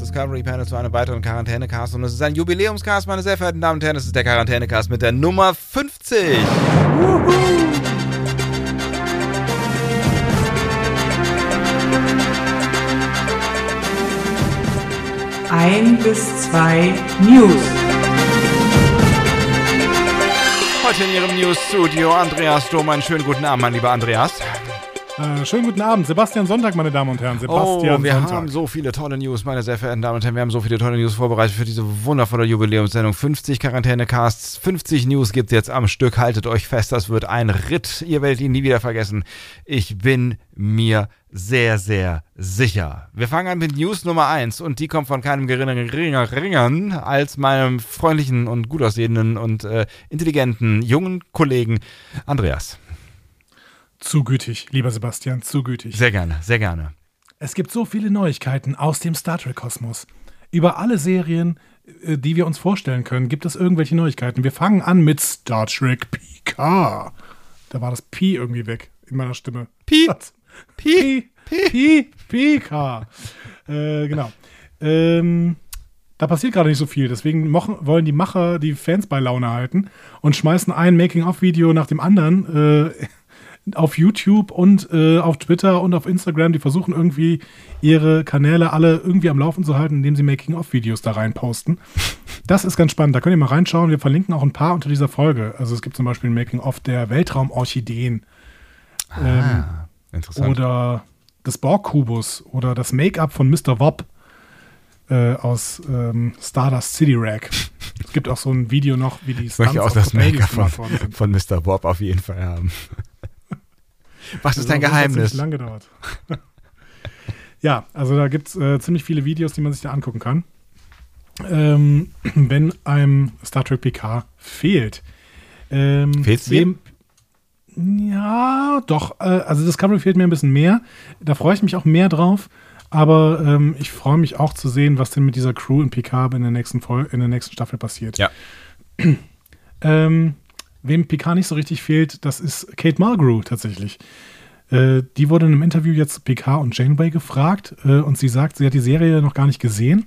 Das Discovery Panel zu einem weiteren Quarantänecast und es ist ein Jubiläumscast, meine sehr verehrten Damen und Herren. Es ist der Quarantänecast mit der Nummer 50. Ein bis zwei News. Heute in Ihrem News-Studio Andreas Sturm. Einen schönen guten Abend, mein lieber Andreas. Äh, schönen guten Abend, Sebastian Sonntag, meine Damen und Herren. Sebastian oh, wir Sonntag. haben so viele tolle News, meine sehr verehrten Damen und Herren. Wir haben so viele tolle News vorbereitet für diese wundervolle Jubiläumssendung. 50 Quarantänecasts, 50 News gibt es jetzt am Stück. Haltet euch fest, das wird ein Ritt. Ihr werdet ihn nie wieder vergessen. Ich bin mir sehr, sehr sicher. Wir fangen an mit News Nummer 1 und die kommt von keinem geringeren geringer, geringeren als meinem freundlichen und gut aussehenden und äh, intelligenten jungen Kollegen Andreas. Zu gütig, lieber Sebastian, zu gütig. Sehr gerne, sehr gerne. Es gibt so viele Neuigkeiten aus dem Star Trek-Kosmos. Über alle Serien, äh, die wir uns vorstellen können, gibt es irgendwelche Neuigkeiten. Wir fangen an mit Star Trek Picard. Da war das Pi irgendwie weg in meiner Stimme. Pi. Was? Pi. Pi. Picard. Äh, genau. Ähm, da passiert gerade nicht so viel. Deswegen mochen, wollen die Macher die Fans bei Laune halten und schmeißen ein Making-of-Video nach dem anderen äh, auf YouTube und äh, auf Twitter und auf Instagram. Die versuchen irgendwie ihre Kanäle alle irgendwie am Laufen zu halten, indem sie Making-of-Videos da rein posten. Das ist ganz spannend. Da könnt ihr mal reinschauen. Wir verlinken auch ein paar unter dieser Folge. Also es gibt zum Beispiel ein Making-of der Weltraumorchideen. Ah, interessant. Oder des Borg-Kubus oder das Make-up von Mr. Wob äh, aus ähm, Stardust City Rack. Es gibt auch so ein Video noch, wie die Ich möchte auch das Make-up von, von Mr. Bob auf jeden Fall haben. Was ist Also dein das hat Geheimnis? ziemlich lang gedauert. ja, also da gibt es äh, ziemlich viele Videos, die man sich da angucken kann. Ähm, wenn einem Star Trek PK fehlt. Ähm, Fehlt's dir? wem- Ja, doch. Äh, also Discovery fehlt mir ein bisschen mehr. Da freue ich mich auch mehr drauf. Aber ähm, ich freue mich auch zu sehen, was denn mit dieser Crew in Picard in der nächsten, Fol in der nächsten Staffel passiert. Ja. Ähm, wem Picard nicht so richtig fehlt, das ist Kate Mulgrew tatsächlich. Äh, die wurde in einem Interview jetzt zu Picard und Janeway gefragt äh, und sie sagt, sie hat die Serie noch gar nicht gesehen,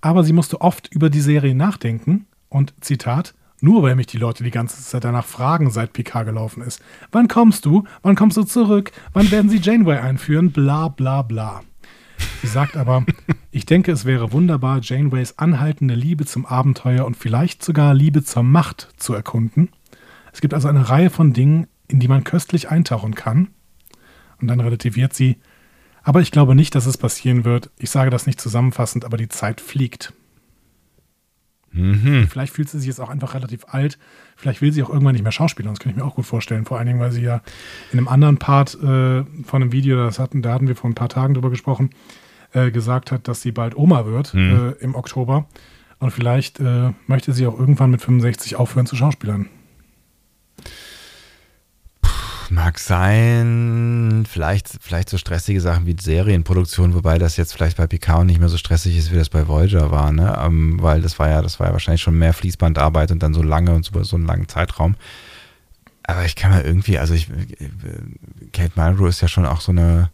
aber sie musste oft über die Serie nachdenken und Zitat, nur weil mich die Leute die ganze Zeit danach fragen, seit Picard gelaufen ist. Wann kommst du? Wann kommst du zurück? Wann werden sie Janeway einführen? Bla bla bla. Sie sagt aber, ich denke, es wäre wunderbar, Janeways anhaltende Liebe zum Abenteuer und vielleicht sogar Liebe zur Macht zu erkunden. Es gibt also eine Reihe von Dingen, in die man köstlich eintauchen kann. Und dann relativiert sie, aber ich glaube nicht, dass es passieren wird. Ich sage das nicht zusammenfassend, aber die Zeit fliegt. Mhm. Vielleicht fühlt sie sich jetzt auch einfach relativ alt. Vielleicht will sie auch irgendwann nicht mehr schauspielern. Das kann ich mir auch gut vorstellen. Vor allen Dingen, weil sie ja in einem anderen Part äh, von einem Video, das hatten, da hatten wir vor ein paar Tagen drüber gesprochen, äh, gesagt hat, dass sie bald Oma wird Mhm. äh, im Oktober. Und vielleicht äh, möchte sie auch irgendwann mit 65 aufhören zu schauspielern. Mag sein, vielleicht, vielleicht so stressige Sachen wie Serienproduktion, wobei das jetzt vielleicht bei Picard nicht mehr so stressig ist, wie das bei Voyager war, ne? Ähm, weil das war ja, das war ja wahrscheinlich schon mehr Fließbandarbeit und dann so lange und so, so einen langen Zeitraum. Aber ich kann mir irgendwie, also ich, Kate Mulgrew ist ja schon auch so eine,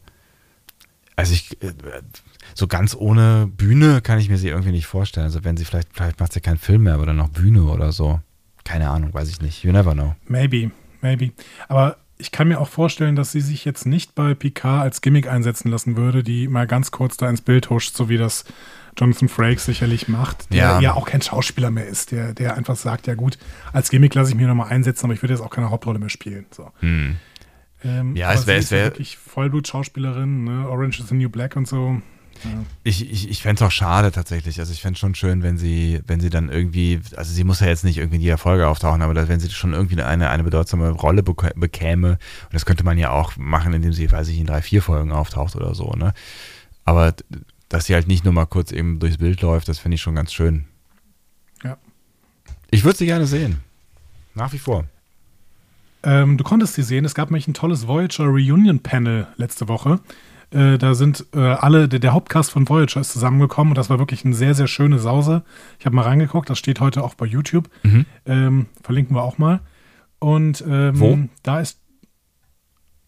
also ich, so ganz ohne Bühne kann ich mir sie irgendwie nicht vorstellen. Also wenn sie vielleicht, vielleicht macht sie keinen Film mehr, aber dann noch Bühne oder so. Keine Ahnung, weiß ich nicht. You never know. Maybe, maybe. Aber ich kann mir auch vorstellen, dass sie sich jetzt nicht bei Picard als Gimmick einsetzen lassen würde, die mal ganz kurz da ins Bild huscht, so wie das Jonathan Frakes sicherlich macht, der Ja. ja, auch kein Schauspieler mehr ist, der, der einfach sagt, ja gut, als Gimmick lasse ich mich nochmal einsetzen, aber ich würde jetzt auch keine Hauptrolle mehr spielen. So. Hm. Ähm, Ja, es wär- sie es ist ja wär- wirklich Vollblut-Schauspielerin, ne? Orange is the New Black und so. Ich, ich, ich fände es auch schade tatsächlich. Also ich fände es schon schön, wenn sie, wenn sie dann irgendwie, also sie muss ja jetzt nicht irgendwie in jeder Folge auftauchen, aber dass, wenn sie schon irgendwie eine, eine bedeutsame Rolle bek bekäme, und das könnte man ja auch machen, indem sie, weiß ich, in drei, vier Folgen auftaucht oder so, ne? Aber dass sie halt nicht nur mal kurz eben durchs Bild läuft, das finde ich schon ganz schön. Ja. Ich würde sie gerne sehen. Nach wie vor. Ähm, du konntest sie sehen. Es gab nämlich ein tolles Voyager Reunion Panel letzte Woche. Äh, da sind äh, alle, der, der Hauptcast von Voyager ist zusammengekommen und das war wirklich eine sehr, sehr schöne Sause. Ich habe mal reingeguckt, das steht heute auch bei YouTube. Mhm. Ähm, verlinken wir auch mal. Und ähm, Wo? da ist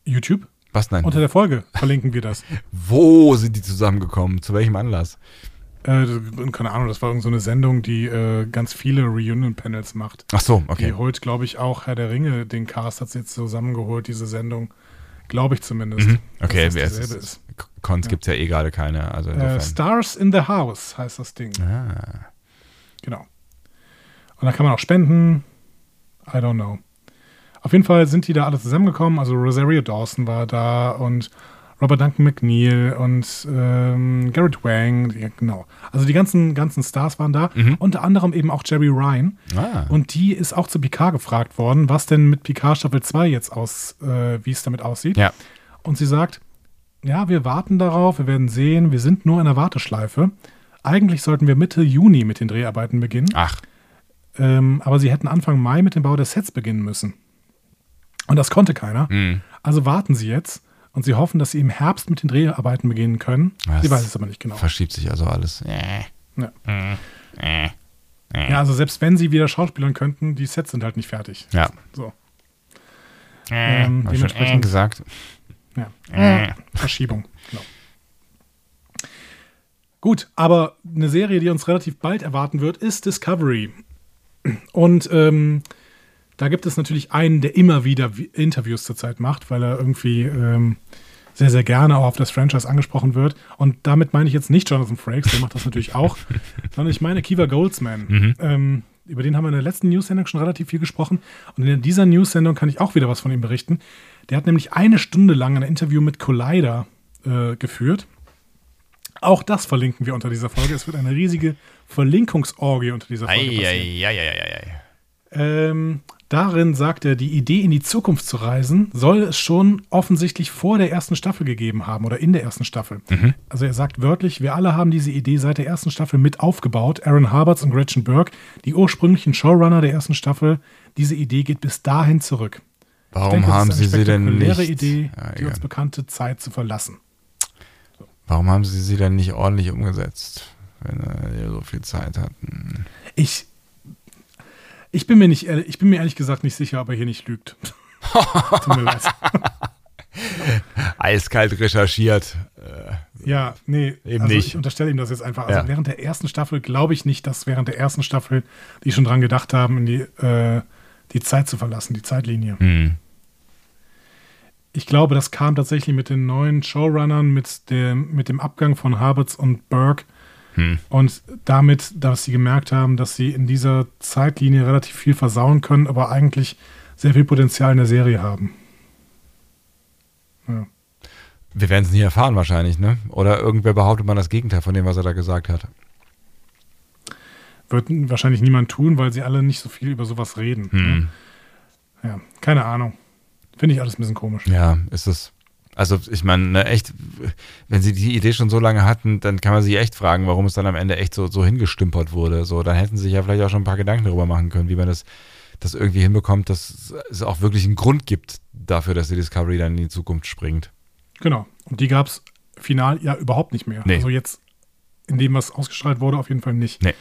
YouTube. Was nein? Unter der Folge verlinken wir das. Wo sind die zusammengekommen? Zu welchem Anlass? Äh, keine Ahnung, das war irgendeine so eine Sendung, die äh, ganz viele Reunion-Panels macht. Ach so, Die okay. holt, glaube ich, auch Herr der Ringe, den Cast hat sie jetzt zusammengeholt, diese Sendung. Glaube ich zumindest. Mhm. Okay, wer das ist es? Cons gibt es ja eh gerade keine. Also Äh. Stars in the House heißt das Ding. ah. Genau. Und da kann man auch spenden. I don't know. Auf jeden Fall sind die da alle zusammengekommen. Also Rosario Dawson war da und Robert Duncan McNeil und ähm, Garrett Wang. Ja, genau. Also die ganzen, ganzen Stars waren da. Mhm. Unter anderem eben auch Jerry Ryan. Ah. Und die ist auch zu Picard gefragt worden, was denn mit Picard Staffel 2 jetzt aus, äh, wie es damit aussieht. Ja. Und sie sagt, ja, wir warten darauf, wir werden sehen, wir sind nur in der Warteschleife. Eigentlich sollten wir Mitte Juni mit den Dreharbeiten beginnen, Ach, ähm, aber sie hätten Anfang Mai mit dem Bau der Sets beginnen müssen. Und das konnte keiner. Mhm. Also warten sie jetzt und sie hoffen, dass sie im Herbst mit den Dreharbeiten beginnen können. Was? Sie weiß es aber nicht genau. verschiebt sich also alles. Ja. Ja, also selbst wenn sie wieder schauspielern könnten, die Sets sind halt nicht fertig. Ja. So, Äh. Ähm, Hab ich schon äh dementsprechend- gesagt. ja. Verschiebung. Genau. Gut, aber eine Serie, die uns relativ bald erwarten wird, ist Discovery. Und ähm, da gibt es natürlich einen, der immer wieder wie- Interviews zurzeit macht, weil er irgendwie ähm, sehr, sehr gerne auch auf das Franchise angesprochen wird. Und damit meine ich jetzt nicht Jonathan Frakes, der macht das natürlich auch, sondern ich meine Kiva Goldsman. Ähm, über den haben wir in der letzten News-Sendung schon relativ viel gesprochen. Und in dieser News-Sendung kann ich auch wieder was von ihm berichten. Der hat nämlich eine Stunde lang ein Interview mit Collider äh, geführt. Auch das verlinken wir unter dieser Folge. Es wird eine riesige Verlinkungsorgie unter dieser Folge passieren. Eieieiei. Ähm, darin sagt er, die Idee in die Zukunft zu reisen, soll es schon offensichtlich vor der ersten Staffel gegeben haben oder in der ersten Staffel. Also er sagt wörtlich, wir alle haben diese Idee seit der ersten Staffel mit aufgebaut. Aaron Harberts und Gretchen Burke, die ursprünglichen Showrunner der ersten Staffel, diese Idee geht bis dahin zurück. Warum denke, haben sie sie denn nicht? Idee, Ja, die uns bekannte Zeit zu verlassen. Warum haben sie sie denn nicht ordentlich umgesetzt, wenn sie so viel Zeit hatten? Ich, ich, bin mir nicht, ehrlich- ich bin mir ehrlich gesagt nicht sicher, ob er hier nicht lügt. Tut mir leid. Eiskalt recherchiert. Äh, Ja, nee, Eben also nicht. ich unterstelle ihm das jetzt einfach. Also Ja. während der ersten Staffel glaube ich nicht, dass während der ersten Staffel die schon dran gedacht haben, die, äh, die Zeit zu verlassen, die Zeitlinie. hm. Ich glaube, das kam tatsächlich mit den neuen Showrunnern, mit dem, mit dem Abgang von Harberts und Burke Hm. und damit, dass sie gemerkt haben, dass sie in dieser Zeitlinie relativ viel versauen können, aber eigentlich sehr viel Potenzial in der Serie haben. Ja. Wir werden es nie erfahren wahrscheinlich, ne? Oder irgendwer behauptet mal das Gegenteil von dem, was er da gesagt hat. Wird wahrscheinlich niemand tun, weil sie alle nicht so viel über sowas reden. Hm. Ne? Ja, keine Ahnung. Finde ich alles ein bisschen komisch. Ja, ist es. Also ich meine, ne, echt, wenn sie die Idee schon so lange hatten, dann kann man sich echt fragen, warum es dann am Ende echt so, so hingestümpert wurde. So, dann hätten sie sich ja vielleicht auch schon ein paar Gedanken darüber machen können, wie man das, das irgendwie hinbekommt, dass es auch wirklich einen Grund gibt dafür, dass die Discovery dann in die Zukunft springt. Genau. Und die gab es final ja überhaupt nicht mehr. Nee. Also jetzt, in dem, was ausgestrahlt wurde, auf jeden Fall nicht. Nee.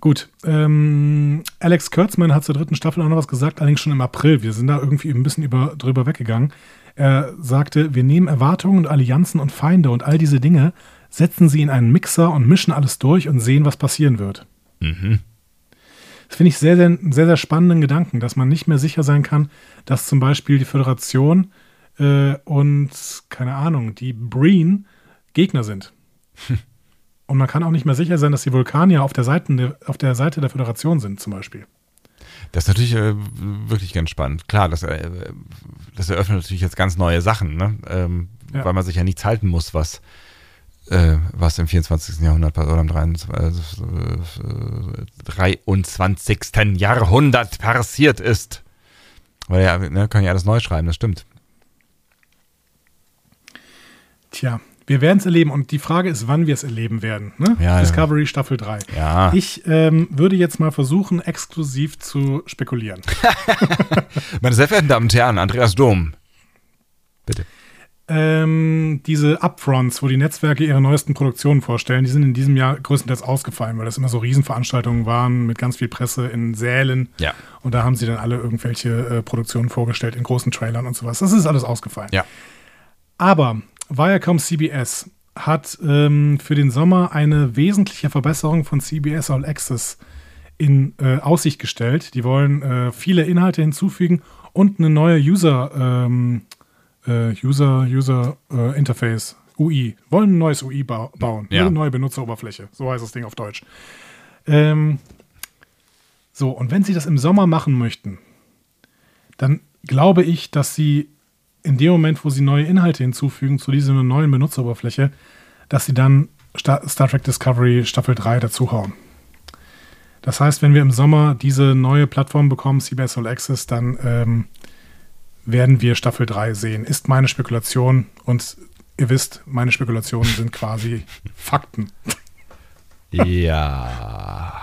Gut. Ähm, Alex Kurtzman hat zur dritten Staffel auch noch was gesagt, allerdings schon im April. Wir sind da irgendwie ein bisschen über, drüber weggegangen. Er sagte, wir nehmen Erwartungen und Allianzen und Feinde und all diese Dinge, setzen sie in einen Mixer und mischen alles durch und sehen, was passieren wird. Mhm. Das finde ich sehr, sehr, sehr, sehr spannenden Gedanken, dass man nicht mehr sicher sein kann, dass zum Beispiel die Föderation äh, und, keine Ahnung, die Breen Gegner sind. und man kann auch nicht mehr sicher sein, dass die Vulkanier auf der Seite, auf der, Seite der Föderation sind, zum Beispiel. Das ist natürlich äh, wirklich ganz spannend. Klar, das, äh, das eröffnet natürlich jetzt ganz neue Sachen, ne? ähm, Ja. weil man sich ja nichts halten muss, was, äh, was im 24. Jahrhundert passiert oder im 23, äh, 23. Jahrhundert passiert ist. Weil ja, ne, können ja alles neu schreiben, das stimmt. Tja, Wir werden es erleben und die Frage ist, wann wir es erleben werden. Ne? Ja, ja. Discovery Staffel 3. Ja. Ich ähm, würde jetzt mal versuchen, exklusiv zu spekulieren. Meine sehr verehrten Damen und Herren, Andreas Dom. Bitte. ähm, diese Upfronts, wo die Netzwerke ihre neuesten Produktionen vorstellen, die sind in diesem Jahr größtenteils ausgefallen, weil das immer so Riesenveranstaltungen waren mit ganz viel Presse in Sälen. Ja. Und da haben sie dann alle irgendwelche äh, Produktionen vorgestellt in großen Trailern und sowas. Das ist alles ausgefallen. Ja. Aber Viacom CBS hat ähm, für den Sommer eine wesentliche Verbesserung von CBS All Access in äh, Aussicht gestellt. Die wollen äh, viele Inhalte hinzufügen und eine neue User, ähm, äh, User, User äh, Interface, UI. Wollen ein neues UI ba bauen. Ja. Eine neue Benutzeroberfläche. So heißt das Ding auf Deutsch. Ähm, so, und wenn sie das im Sommer machen möchten, dann glaube ich, dass sie in dem Moment, wo sie neue Inhalte hinzufügen zu dieser neuen Benutzeroberfläche, dass sie dann Star, Star Trek Discovery Staffel 3 dazuhauen. Das heißt, wenn wir im Sommer diese neue Plattform bekommen, CBS All Access, dann ähm, werden wir Staffel 3 sehen. Ist meine Spekulation und ihr wisst, meine Spekulationen sind quasi Fakten. Ja.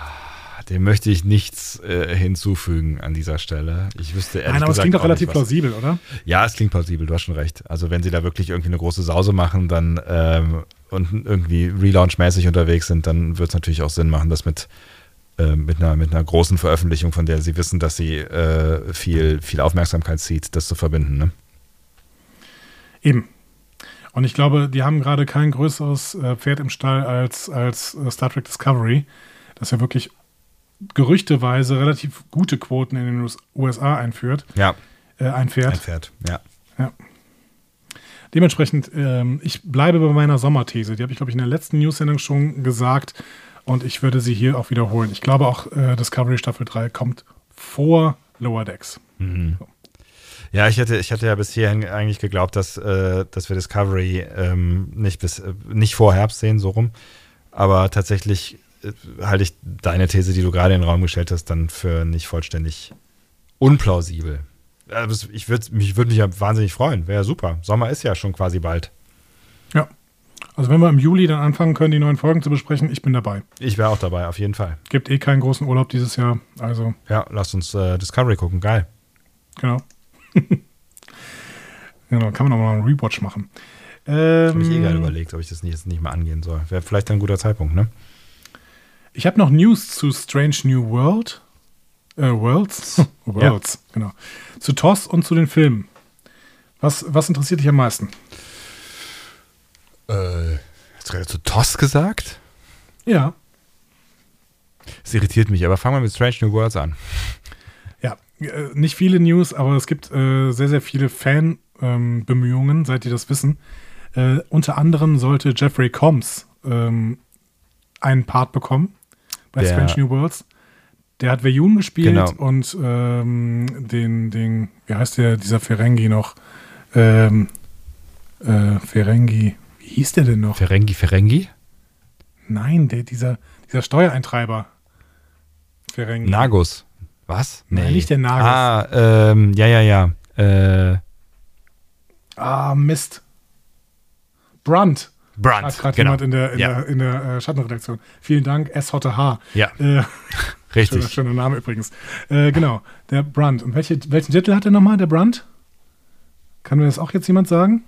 Dem möchte ich nichts äh, hinzufügen an dieser Stelle. Ich wüsste ehrlich Nein, aber es klingt doch relativ plausibel, oder? Ja, es klingt plausibel, du hast schon recht. Also wenn sie da wirklich irgendwie eine große Sause machen dann ähm, und irgendwie relaunchmäßig unterwegs sind, dann wird es natürlich auch Sinn machen, das mit, äh, mit, einer, mit einer großen Veröffentlichung, von der sie wissen, dass sie äh, viel, viel Aufmerksamkeit zieht, das zu verbinden. Ne? Eben. Und ich glaube, die haben gerade kein größeres äh, Pferd im Stall als, als äh, Star Trek Discovery, das ja wirklich gerüchteweise relativ gute Quoten in den US- USA einführt, Ja, äh, einfährt. ein Pferd. Ja. Dementsprechend, ähm, ich bleibe bei meiner Sommerthese. Die habe ich, glaube ich, in der letzten News-Sendung schon gesagt. Und ich würde sie hier auch wiederholen. Ich glaube auch, äh, Discovery Staffel 3 kommt vor Lower Decks. Ja, ich hätte, ich hatte ja bis hierhin eigentlich geglaubt, dass, äh, dass wir Discovery ähm, nicht, bis, äh, nicht vor Herbst sehen, so rum. Aber tatsächlich halte ich deine These, die du gerade in den Raum gestellt hast, dann für nicht vollständig unplausibel. Also ich würde mich, würd mich ja wahnsinnig freuen. Wäre ja super. Sommer ist ja schon quasi bald. Ja. Also wenn wir im Juli dann anfangen können, die neuen Folgen zu besprechen, ich bin dabei. Ich wäre auch dabei, auf jeden Fall. Gibt eh keinen großen Urlaub dieses Jahr. Also, Ja, lasst uns äh, Discovery gucken. Geil. genau. genau, kann man auch mal einen Rewatch machen. Habe ich eh Ähm, gerade überlegt, ob ich das nicht, jetzt nicht mal angehen soll. Wäre vielleicht ein guter Zeitpunkt, ne? Ich habe noch News zu Strange New World. Äh, Worlds? Worlds, genau. Zu TOS und zu den Filmen. Was, was interessiert dich am meisten? Äh, hast du gerade zu TOS gesagt? Ja. Es irritiert mich, aber fangen wir mit Strange New Worlds an. Ja, äh, nicht viele News, aber es gibt äh, sehr, sehr viele Fan-Bemühungen, seit die das wissen. Äh, unter anderem sollte Jeffrey Combs ähm, einen Part bekommen bei Der- Strange New Worlds. Der hat Veyun gespielt Genau. und ähm, den, den, wie heißt der, dieser Ferengi noch? Ähm, äh, Ferengi, wie hieß der denn noch? Ferengi Ferengi? Nein, der, dieser, dieser Steuereintreiber. Ferengi. Nagus. Was? Nein, nicht der Nagus. Ah, ähm, ja, ja, ja. Äh, Ah, Mist. Brunt. Brandt. Hat gerade genau. jemand in der, in ja, der, in der äh, Schattenredaktion. Vielen Dank, S. Hotte H. ja, Äh, schöner, richtig. schöner Name übrigens. Äh, genau, der Brunt. Und welche, welchen Titel hat er nochmal, der Brunt? Kann mir das auch jetzt jemand sagen?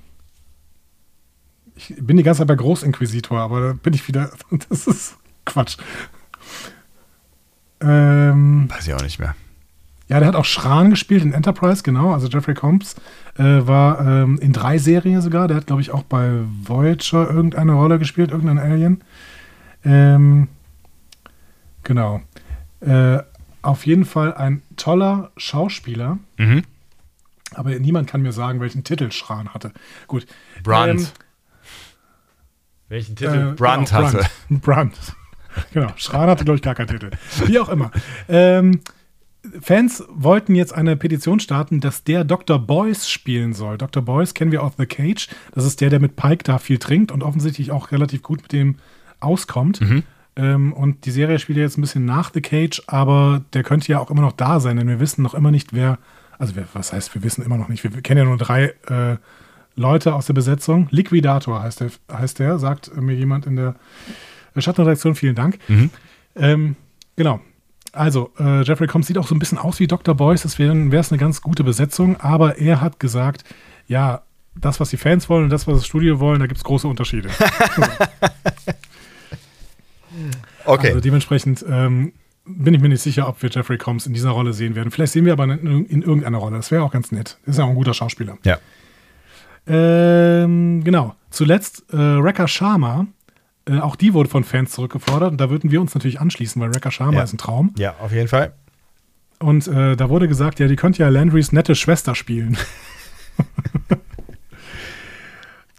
Ich bin die ganze Zeit bei Großinquisitor, aber da bin ich wieder. Das ist Quatsch. Ähm, Weiß ich auch nicht mehr. ja, der hat auch Schran gespielt in Enterprise, genau. Also Jeffrey Combs äh, war ähm, in drei Serien sogar. Der hat, glaube ich, auch bei Voyager irgendeine Rolle gespielt, irgendein Alien. Ähm, genau. Äh, auf jeden Fall ein toller Schauspieler, Mhm. aber niemand kann mir sagen, welchen Titel Schran hatte. Gut. Brandt. Ähm, Welchen äh, Titel Brandt genau, hatte. Brandt. Brandt. genau, Schran hatte, glaube ich, gar keinen Titel. Wie auch immer. Ähm, Fans wollten jetzt eine Petition starten, dass der Dr. Boyce spielen soll. Dr. Boyce kennen wir aus The Cage. Das ist der, der mit Pike da viel trinkt und offensichtlich auch relativ gut mit dem auskommt. Ähm, und die Serie spielt ja jetzt ein bisschen nach The Cage, aber der könnte ja auch immer noch da sein, denn wir wissen noch immer nicht, wer. Also, wer, was heißt, wir wissen immer noch nicht. Wir, wir kennen ja nur drei äh, Leute aus der Besetzung. Liquidator heißt der, heißt der sagt mir jemand in der Schattenredaktion. Vielen Dank. Mhm. Ähm, genau. Also, äh, Jeffrey Combs sieht auch so ein bisschen aus wie Dr. Boyce. Das wäre es eine ganz gute Besetzung. Aber er hat gesagt, ja, das, was die Fans wollen und das, was das Studio wollen, da gibt es große Unterschiede. Okay. Also dementsprechend ähm, bin ich mir nicht sicher, ob wir Jeffrey Combs in dieser Rolle sehen werden. Vielleicht sehen wir aber in, in irgendeiner Rolle. Das wäre auch ganz nett. Ist ja auch ein guter Schauspieler. ja. Ähm, genau. Zuletzt äh, Rekha Sharma. Äh, auch die wurde von Fans zurückgefordert. Und da würden wir uns natürlich anschließen, weil Rekha Sharma Ja. ist ein Traum. Ja, auf jeden Fall. Und äh, da wurde gesagt, ja, die könnte ja Landrys nette Schwester spielen.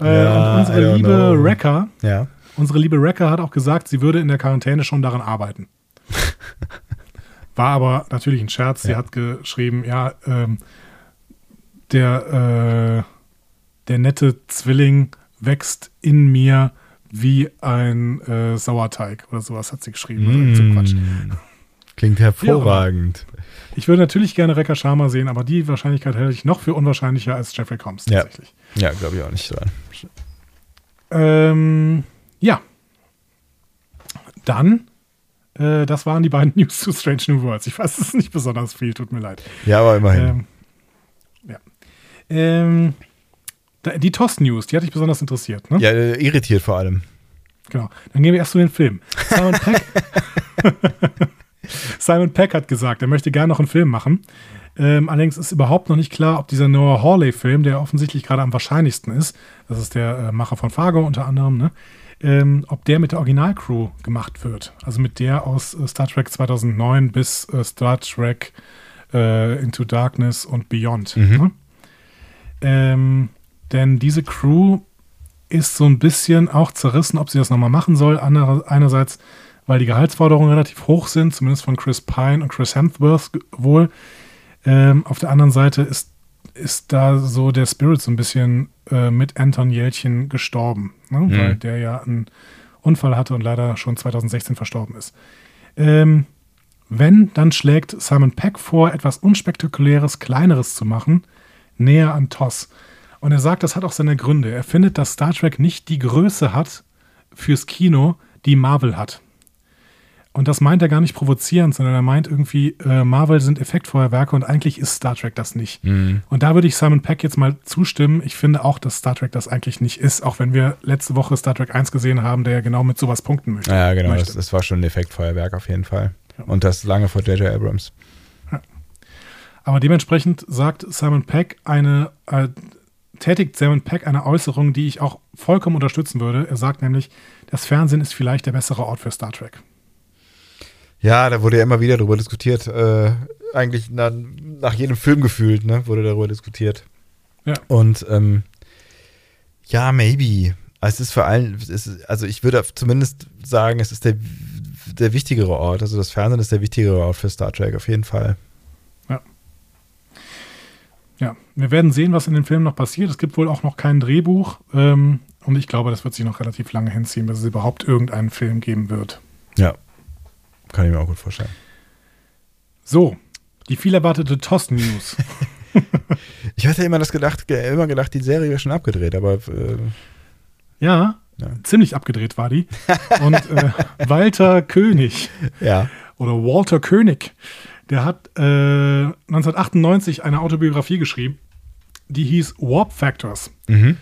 äh, Ja, und I unsere liebe know. Rekha, Ja. unsere liebe Rekha hat auch gesagt, sie würde in der Quarantäne schon daran arbeiten. War aber natürlich ein Scherz. Sie hat geschrieben, ja, ähm, der, äh, der nette Zwilling wächst in mir wie ein äh, Sauerteig oder sowas hat sie geschrieben. Irgend so Quatsch. Mm. Klingt hervorragend. Ich würde natürlich gerne Rekha Sharma sehen, aber die Wahrscheinlichkeit hätte ich noch für unwahrscheinlicher als Jeffrey Combs Ja. tatsächlich. Ja, glaube ich auch nicht dran. Ähm, ja. Dann, äh, das waren die beiden News zu Strange New Worlds. Ich weiß, es ist nicht besonders viel, tut mir leid. Ja, aber immerhin. Ähm, ja. Ähm, die TOS-News, die hat dich besonders interessiert, ne? ja, äh, irritiert vor allem. Genau. Dann gehen wir erst zu den Filmen. Simon Peck, Simon Peck hat gesagt, er möchte gerne noch einen Film machen. Ähm, allerdings ist überhaupt noch nicht klar, ob dieser Noah Hawley-Film, der offensichtlich gerade am wahrscheinlichsten ist, das ist der äh, Macher von Fargo unter anderem, ne? ähm, ob der mit der Originalcrew gemacht wird. Also mit der aus äh, Star Trek 2009 bis äh, Star Trek äh, Into Darkness und Beyond. Mhm. Ne? Ähm, denn diese Crew ist so ein bisschen auch zerrissen, ob sie das nochmal machen soll. Andere, einerseits, weil die Gehaltsforderungen relativ hoch sind, zumindest von Chris Pine und Chris Hemsworth wohl. Ähm, auf der anderen Seite ist, ist da so der Spirit so ein bisschen äh, mit Anton Jelchin gestorben, ne? weil der ja einen Unfall hatte und leider schon 2016 verstorben ist. Ähm, wenn, dann schlägt Simon Peck vor, etwas unspektakuläres, kleineres zu machen, näher an TOS. Und er sagt, das hat auch seine Gründe. Er findet, dass Star Trek nicht die Größe hat fürs Kino, die Marvel hat. Und das meint er gar nicht provozierend, sondern er meint irgendwie, äh, Marvel sind Effektfeuerwerke und eigentlich ist Star Trek das nicht. Und da würde ich Simon Peck jetzt mal zustimmen. Ich finde auch, dass Star Trek das eigentlich nicht ist, auch wenn wir letzte Woche Star Trek 1 gesehen haben, der ja genau mit sowas punkten möchte. Ja, genau. möchte. Das, das war schon ein Effektfeuerwerk auf jeden Fall. Und das lange vor J.J. Abrams. Aber dementsprechend sagt Simon Peck eine, äh, tätigt Simon Peck eine Äußerung, die ich auch vollkommen unterstützen würde. Er sagt nämlich, das Fernsehen ist vielleicht der bessere Ort für Star Trek. Ja, da wurde ja immer wieder darüber diskutiert. Äh, eigentlich na, nach jedem Film gefühlt, ne, wurde darüber diskutiert. Ja. Und ähm, ja, maybe. Es ist vor allem, ist, also ich würde zumindest sagen, es ist der, der wichtigere Ort. Also das Fernsehen ist der wichtigere Ort für Star Trek, auf jeden Fall. Ja, wir werden sehen, was in dem Film noch passiert. Es gibt wohl auch noch kein Drehbuch. Ähm, und ich glaube, das wird sich noch relativ lange hinziehen, bis es überhaupt irgendeinen Film geben wird. Ja. Kann ich mir auch gut vorstellen. So, die viel erwartete TOS-News. Ich hatte immer das gedacht, ge- immer gedacht, die Serie wäre schon abgedreht, aber äh, ja, Ja. ziemlich abgedreht war die. Und äh, Walter König ja. oder Walter König, der hat äh, 1998 eine Autobiografie geschrieben, die hieß Warp Factors. Mhm.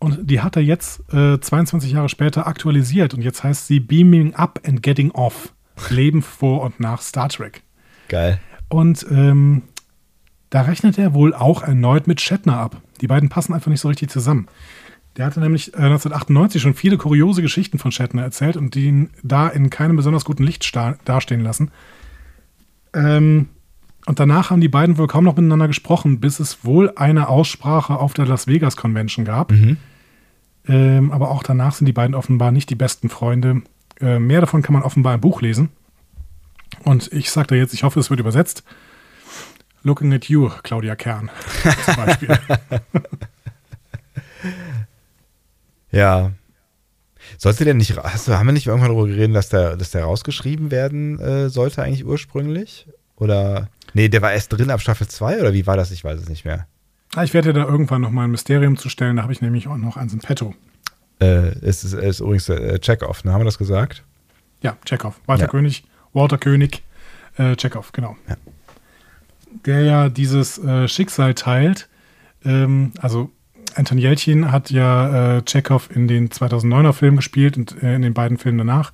Und die hat er jetzt äh, 22 Jahre später aktualisiert und jetzt heißt sie Beaming Up and Getting Off. Leben vor und nach Star Trek. Geil. Und ähm, da rechnet er wohl auch erneut mit Shatner ab. Die beiden passen einfach nicht so richtig zusammen. Der hatte nämlich äh, 1998 schon viele kuriose Geschichten von Shatner erzählt und die ihn da in keinem besonders guten Licht dastehen lassen. Ähm, und danach haben die beiden wohl kaum noch miteinander gesprochen, bis es wohl eine Aussprache auf der Las Vegas Convention gab. Ähm, aber auch danach sind die beiden offenbar nicht die besten Freunde. Äh, mehr davon kann man offenbar im Buch lesen. Und ich sage da jetzt, ich hoffe, es wird übersetzt. Looking at you, Claudia Kern. Zum Beispiel. Ja. Sollte der nicht, hast du, haben wir nicht irgendwann darüber geredet, dass der, dass der rausgeschrieben werden äh, sollte eigentlich ursprünglich? Oder, nee, der war erst drin ab Staffel 2 oder wie war das? Ich weiß es nicht mehr. Ah, Ich werde da irgendwann noch mal ein Mysterium zu stellen. Da habe ich nämlich auch noch eins in petto. Äh, es ist, es ist übrigens äh, Check-Off, ne? haben wir das gesagt? Ja, Chekhov. Walter Ja. König, Walter König, äh, Chekhov, genau. Ja. Der ja dieses äh, Schicksal teilt. Ähm, also Anton Jelchin hat ja äh, Chekhov in den 2009er Filmen gespielt und äh, in den beiden Filmen danach.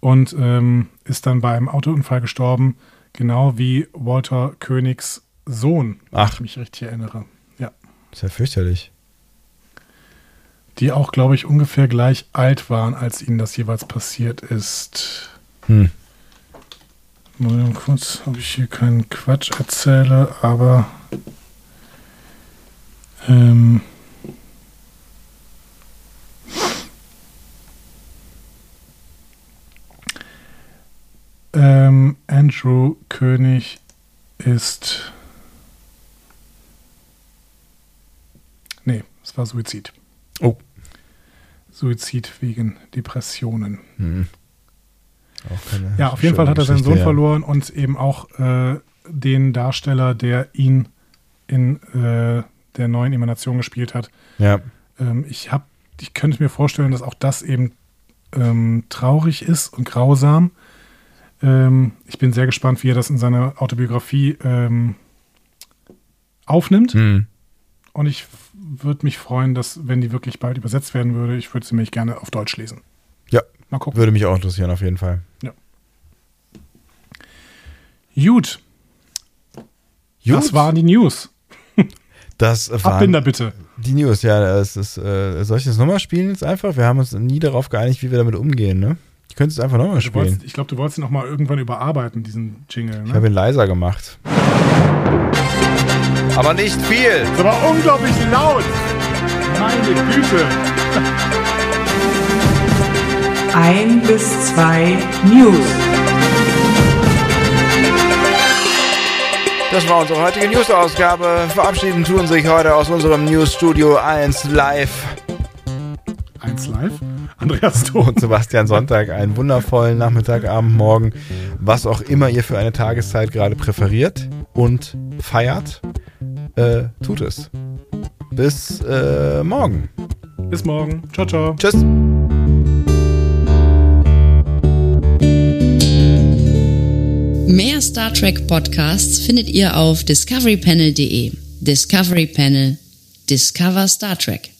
Und ähm, ist dann bei einem Autounfall gestorben, genau wie Walter Königs Sohn, wenn Ach. ich mich richtig erinnere. Ja. ist ja fürchterlich. Die auch, glaube ich, ungefähr gleich alt waren, als ihnen das jeweils passiert ist. Hm. Mal kurz, ob ich hier keinen Quatsch erzähle, aber ähm, ähm, Andrew König ist nee, es war Suizid. Oh. Suizid wegen Depressionen. Hm. Keine Ja, auf jeden Fall hat er seinen Geschichte, Sohn ja. verloren und eben auch äh, den Darsteller, der ihn in äh, der neuen Emanation gespielt hat. Ja, Ähm, ich hab, ich könnte mir vorstellen, dass auch das eben ähm, traurig ist und grausam. Ähm, ich bin sehr gespannt, wie er das in seiner Autobiografie ähm, aufnimmt. hm. Und ich würde mich freuen, dass, wenn die wirklich bald übersetzt werden würde, ich würde sie nämlich gerne auf Deutsch lesen. ja Mal gucken. würde mich auch interessieren, auf jeden Fall. Gut, das waren die News. das waren Abbinder bitte. die News. Ja, es ist, äh, soll ich das nochmal spielen jetzt einfach? Wir haben uns nie darauf geeinigt, wie wir damit umgehen, ne? Ich könnte es einfach nochmal Du wolltest, spielen. ich glaube, du wolltest ihn noch mal irgendwann überarbeiten, diesen Jingle. Ich Ne? habe ihn leiser gemacht. Aber nicht viel. ist aber unglaublich laut. Meine Güte. Ein bis zwei News. Das war unsere heutige News-Ausgabe. Verabschieden tun sich heute aus unserem News-Studio 1 live Eins live. Andreas Thon. und Sebastian Sonntag einen wundervollen Nachmittag, Abend, Morgen, was auch immer ihr für eine Tageszeit gerade präferiert und feiert, äh, tut es. Bis äh, morgen. Bis morgen. Ciao, ciao. Tschüss. Mehr Star Trek Podcasts findet ihr auf discoverypanel.de. Discovery Panel. Discover Star Trek.